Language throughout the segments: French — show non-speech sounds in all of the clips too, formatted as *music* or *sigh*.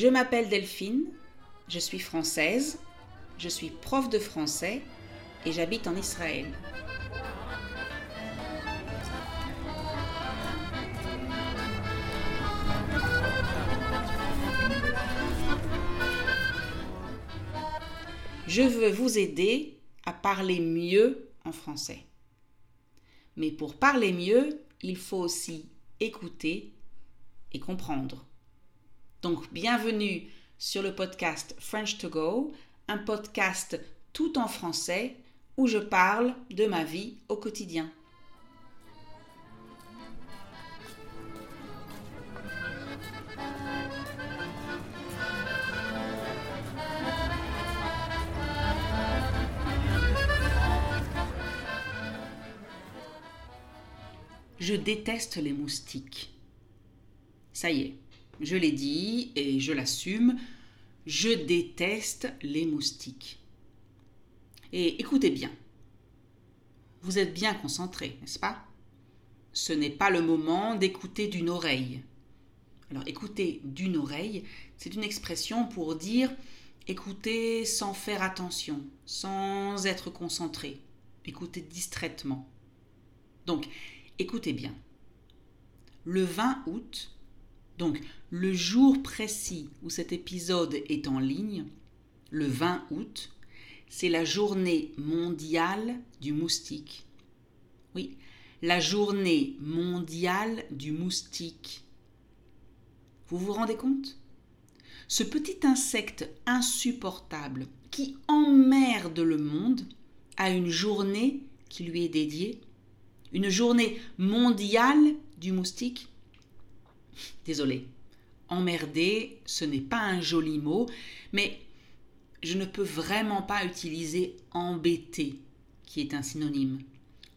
Je m'appelle Delphine, je suis française, je suis prof de français et j'habite en Israël. Je veux vous aider à parler mieux en français. Mais pour parler mieux, il faut aussi écouter et comprendre. Donc, bienvenue sur le podcast French to Go, un podcast tout en français où je parle de ma vie au quotidien. Je déteste les moustiques. Ça y est, je l'ai dit et je l'assume, je déteste les moustiques. Et écoutez bien, vous êtes bien concentré, n'est-ce pas? Ce n'est pas le moment d'écouter d'une oreille. Alors écouter d'une oreille, c'est une expression pour dire écouter sans faire attention, sans être concentré, écouter distraitement. Donc, écoutez bien. Le 20 août, donc le jour précis où cet épisode est en ligne, le 20 août, c'est la journée mondiale du moustique. Oui, la journée mondiale du moustique. Vous vous rendez compte? Ce petit insecte insupportable qui emmerde le monde a une journée qui lui est dédiée, une journée mondiale du moustique. Désolé. Emmerder, ce n'est pas un joli mot, mais je ne peux vraiment pas utiliser embêter, qui est un synonyme.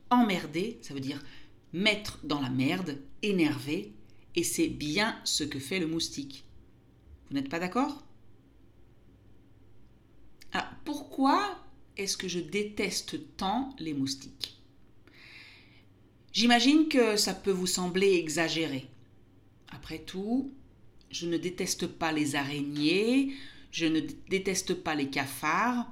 Emmerder, ça veut dire mettre dans la merde, énerver, et c'est bien ce que fait le moustique. Vous n'êtes pas d'accord? Ah, Pourquoi est-ce que je déteste tant les moustiques? J'imagine que ça peut vous sembler exagéré. Après tout, je ne déteste pas les araignées, je ne déteste pas les cafards,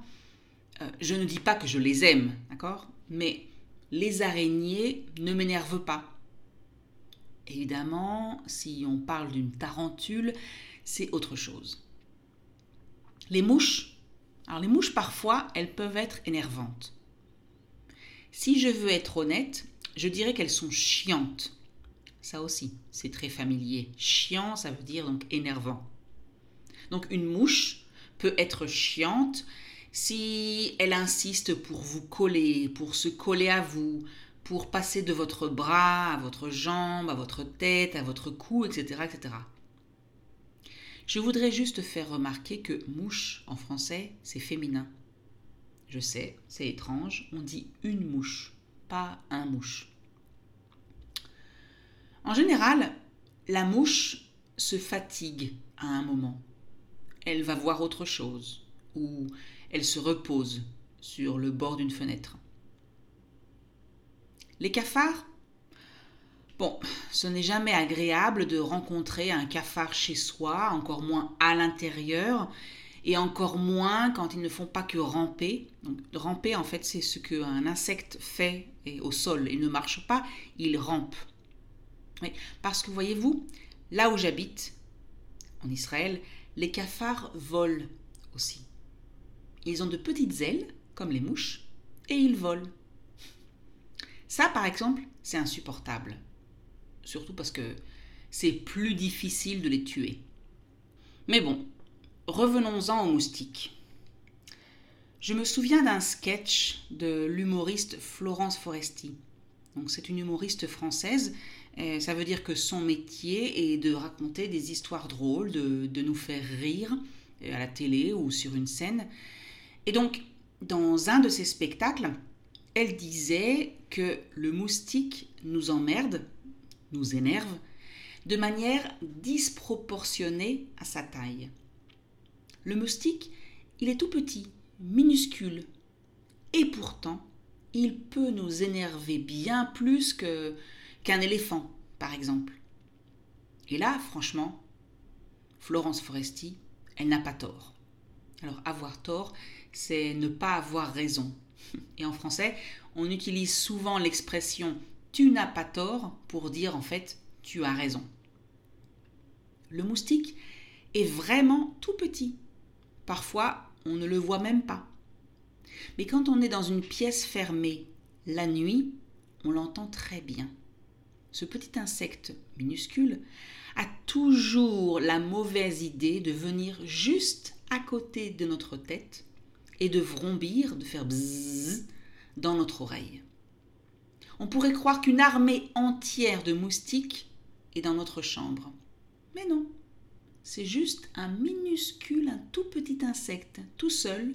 euh, je ne dis pas que je les aime, d'accord? Mais les araignées ne m'énervent pas. Évidemment, si on parle d'une tarentule, c'est autre chose. Les mouches, alors les mouches parfois, elles peuvent être énervantes. Si je veux être honnête, je dirais qu'elles sont chiantes. Ça aussi, c'est très familier. Chiant, ça veut dire donc énervant. Donc une mouche peut être chiante si elle insiste pour vous coller, pour se coller à vous, pour passer de votre bras à votre jambe, à votre tête, à votre cou, etc. etc. Je voudrais juste faire remarquer que mouche en français, c'est féminin. Je sais, c'est étrange, on dit une mouche, pas un mouche. En général, la mouche se fatigue à un moment. Elle va voir autre chose ou elle se repose sur le bord d'une fenêtre. Les cafards Bon, ce n'est jamais agréable de rencontrer un cafard chez soi, encore moins à l'intérieur, et encore moins quand ils ne font pas que ramper. Ramper, en fait, c'est ce qu'un insecte fait au sol. Il ne marche pas, il rampe. Parce que voyez-vous, là où j'habite, en Israël, les cafards volent aussi. Ils ont de petites ailes, comme les mouches, et ils volent. Ça, par exemple, c'est insupportable. Surtout parce que c'est plus difficile de les tuer. Mais bon, revenons-en aux moustiques. Je me souviens d'un sketch de l'humoriste Florence Foresti. C'est une humoriste française ça veut dire que son métier est de raconter des histoires drôles, de, nous faire rire euh, à la télé ou sur une scène. Et donc, dans un de ses spectacles, elle disait que le moustique nous emmerde, nous énerve, de manière disproportionnée à sa taille. Le moustique, il est tout petit, minuscule, et pourtant, il peut nous énerver bien plus que, qu'un éléphant, par exemple. Et là, franchement, Florence Foresti, elle n'a pas tort. Alors avoir tort, c'est ne pas avoir raison. *laughs* Et en français, on utilise souvent l'expression tu n'as pas tort pour dire en fait tu as raison. Le moustique est vraiment tout petit. Parfois, on ne le voit même pas. Mais quand on est dans une pièce fermée, la nuit, on l'entend très bien. Ce petit insecte minuscule a toujours la mauvaise idée de venir juste à côté de notre tête et de vrombir, de faire bzzz dans notre oreille. On pourrait croire qu'une armée entière de moustiques est dans notre chambre. Mais non, c'est juste un minuscule, un tout petit insecte, tout seul,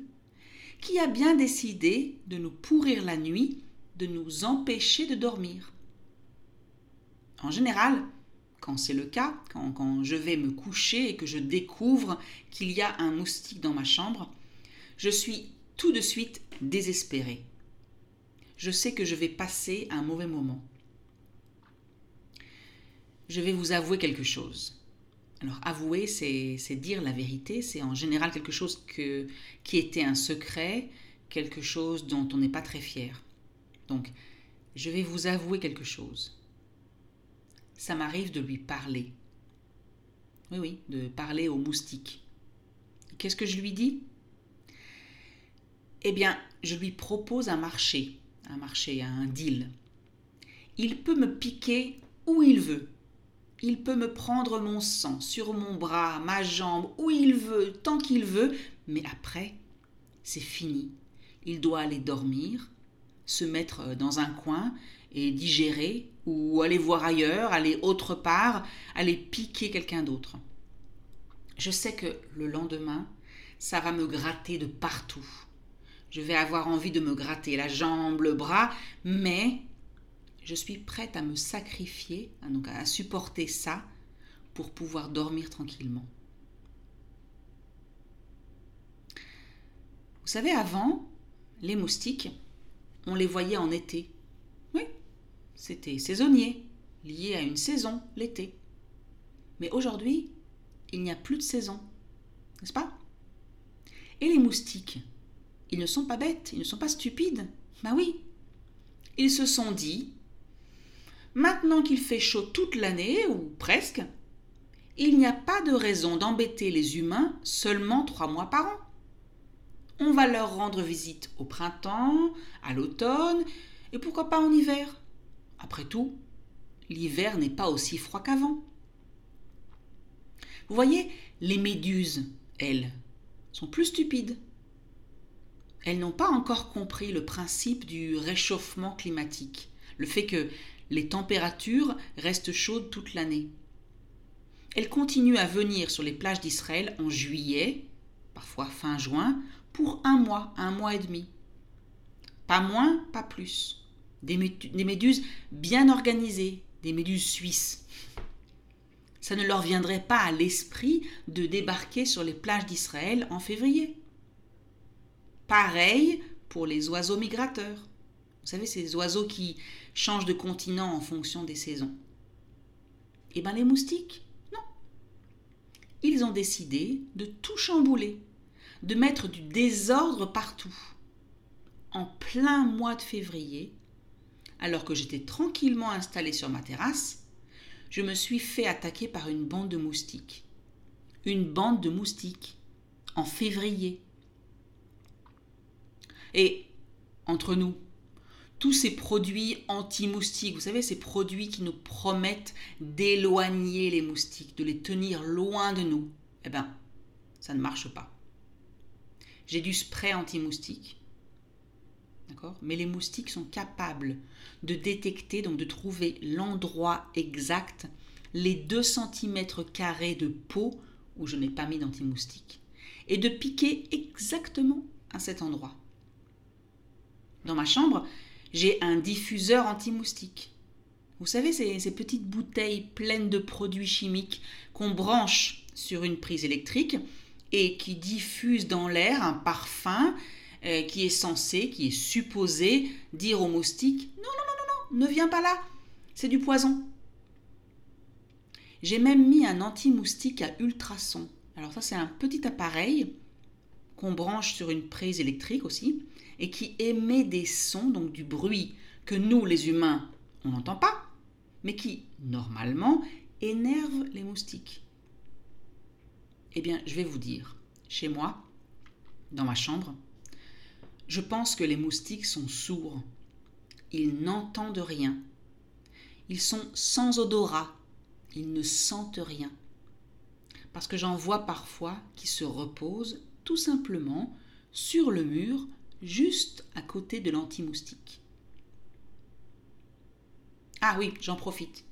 qui a bien décidé de nous pourrir la nuit, de nous empêcher de dormir. En général, quand c'est le cas, quand, je vais me coucher et que je découvre qu'il y a un moustique dans ma chambre, je suis tout de suite désespérée. Je sais que je vais passer un mauvais moment. Je vais vous avouer quelque chose. Alors avouer, c'est dire la vérité, c'est en général quelque chose qui était un secret, quelque chose dont on n'est pas très fier. Donc, je vais vous avouer quelque chose. Ça m'arrive de lui parler. Oui, oui, de parler au moustique. Qu'est-ce que je lui dis? Eh bien, je lui propose un marché, un marché, un deal. Il peut me piquer où il veut. Il peut me prendre mon sang sur mon bras, ma jambe, où il veut, tant qu'il veut, mais après, c'est fini. Il doit aller dormir, se mettre dans un coin et digérer, ou aller voir ailleurs, aller autre part, aller piquer quelqu'un d'autre. Je sais que le lendemain, ça va me gratter de partout. Je vais avoir envie de me gratter la jambe, le bras, mais je suis prête à me sacrifier, donc à supporter ça pour pouvoir dormir tranquillement. Vous savez, avant, les moustiques, on les voyait en été. C'était saisonnier, lié à une saison, l'été. Mais aujourd'hui, il n'y a plus de saison, n'est-ce pas? Et les moustiques, ils ne sont pas bêtes, ils ne sont pas stupides. Ben oui. Ils se sont dit Maintenant qu'il fait chaud toute l'année, ou presque, il n'y a pas de raison d'embêter les humains seulement trois mois par an. On va leur rendre visite au printemps, à l'automne, et pourquoi pas en hiver? Après tout, l'hiver n'est pas aussi froid qu'avant. Vous voyez, les méduses, elles, sont plus stupides. Elles n'ont pas encore compris le principe du réchauffement climatique, le fait que les températures restent chaudes toute l'année. Elles continuent à venir sur les plages d'Israël en juillet, parfois fin juin, pour un mois, un mois et demi. Pas moins, pas plus. Des, méduses bien organisées, des méduses suisses. Ça ne leur viendrait pas à l'esprit de débarquer sur les plages d'Israël en février. Pareil pour les oiseaux migrateurs. Vous savez, ces oiseaux qui changent de continent en fonction des saisons. Eh bien, les moustiques, non. Ils ont décidé de tout chambouler, de mettre du désordre partout. En plein mois de février, alors que j'étais tranquillement installée sur ma terrasse, je me suis fait attaquer par une bande de moustiques. Une bande de moustiques. En février. Et, entre nous, tous ces produits anti-moustiques, vous savez, ces produits qui nous promettent d'éloigner les moustiques, de les tenir loin de nous, eh bien, ça ne marche pas. J'ai du spray anti-moustique, Mais les moustiques sont capables de détecter, donc de trouver l'endroit exact, les 2 cm de peau où je n'ai pas mis d'anti-moustique, et de piquer exactement à cet endroit. Dans ma chambre, j'ai un diffuseur anti-moustique. Vous savez, ces, petites bouteilles pleines de produits chimiques qu'on branche sur une prise électrique et qui diffusent dans l'air un parfum euh, qui est censé, qui est supposé dire aux moustiques Non, non, non, non, ne viens pas là, c'est du poison. J'ai même mis un anti-moustique à ultrasons. Alors ça c'est un petit appareil qu'on branche sur une prise électrique aussi et qui émet des sons, donc du bruit que nous les humains on n'entend pas, mais qui normalement énerve les moustiques. Eh bien, je vais vous dire, chez moi, dans ma chambre, je pense que les moustiques sont sourds. Ils n'entendent rien. Ils sont sans odorat. Ils ne sentent rien. Parce que j'en vois parfois qui se reposent tout simplement sur le mur juste à côté de l'anti-moustique. Ah oui, j'en profite.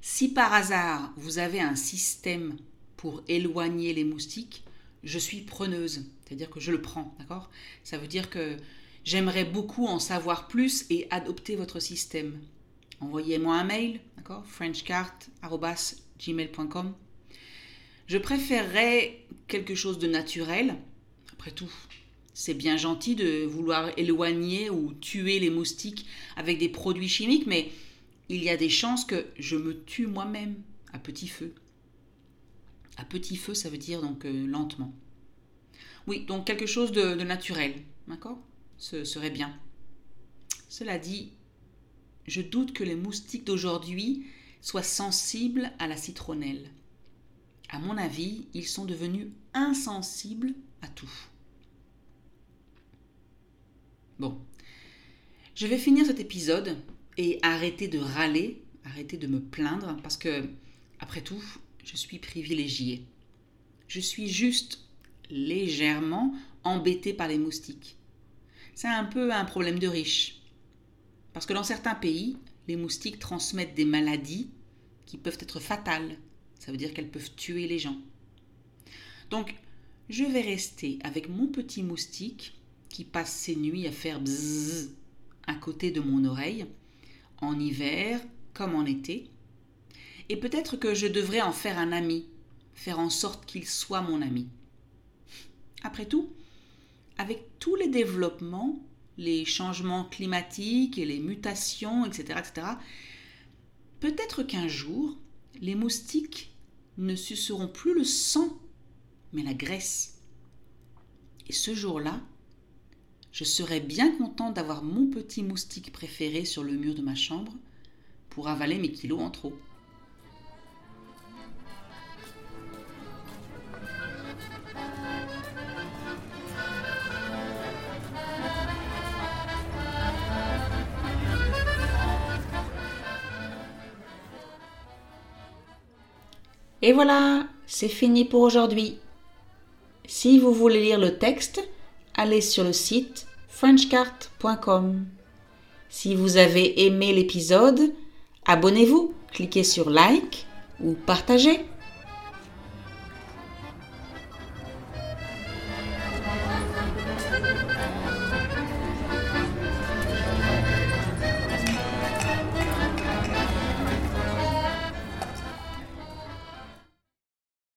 Si par hasard vous avez un système pour éloigner les moustiques, je suis preneuse, c'est-à-dire que je le prends, d'accord? Ça veut dire que j'aimerais beaucoup en savoir plus et adopter votre système. Envoyez-moi un mail, d'accord? frenchcart.gmail.com Je préférerais quelque chose de naturel. Après tout, c'est bien gentil de vouloir éloigner ou tuer les moustiques avec des produits chimiques, mais il y a des chances que je me tue moi-même à petit feu. À petit feu, ça veut dire donc euh, lentement. Oui, donc quelque chose de, naturel, d'accord? Ce serait bien. Cela dit, je doute que les moustiques d'aujourd'hui soient sensibles à la citronnelle. À mon avis, ils sont devenus insensibles à tout. Bon, je vais finir cet épisode et arrêter de râler, arrêter de me plaindre, parce que, après tout, je suis privilégiée. Je suis juste légèrement embêtée par les moustiques. C'est un peu un problème de riche. Parce que dans certains pays, les moustiques transmettent des maladies qui peuvent être fatales. Ça veut dire qu'elles peuvent tuer les gens. Donc, je vais rester avec mon petit moustique qui passe ses nuits à faire bzzz à côté de mon oreille, en hiver comme en été, et peut-être que je devrais en faire un ami, faire en sorte qu'il soit mon ami. Après tout, avec tous les développements, les changements climatiques et les mutations, etc., etc., peut-être qu'un jour, les moustiques ne suceront plus le sang, mais la graisse. Et ce jour-là, je serais bien content d'avoir mon petit moustique préféré sur le mur de ma chambre pour avaler mes kilos en trop. Et voilà, c'est fini pour aujourd'hui. Si vous voulez lire le texte, allez sur le site frenchcart.com. Si vous avez aimé l'épisode, abonnez-vous, cliquez sur like ou partagez.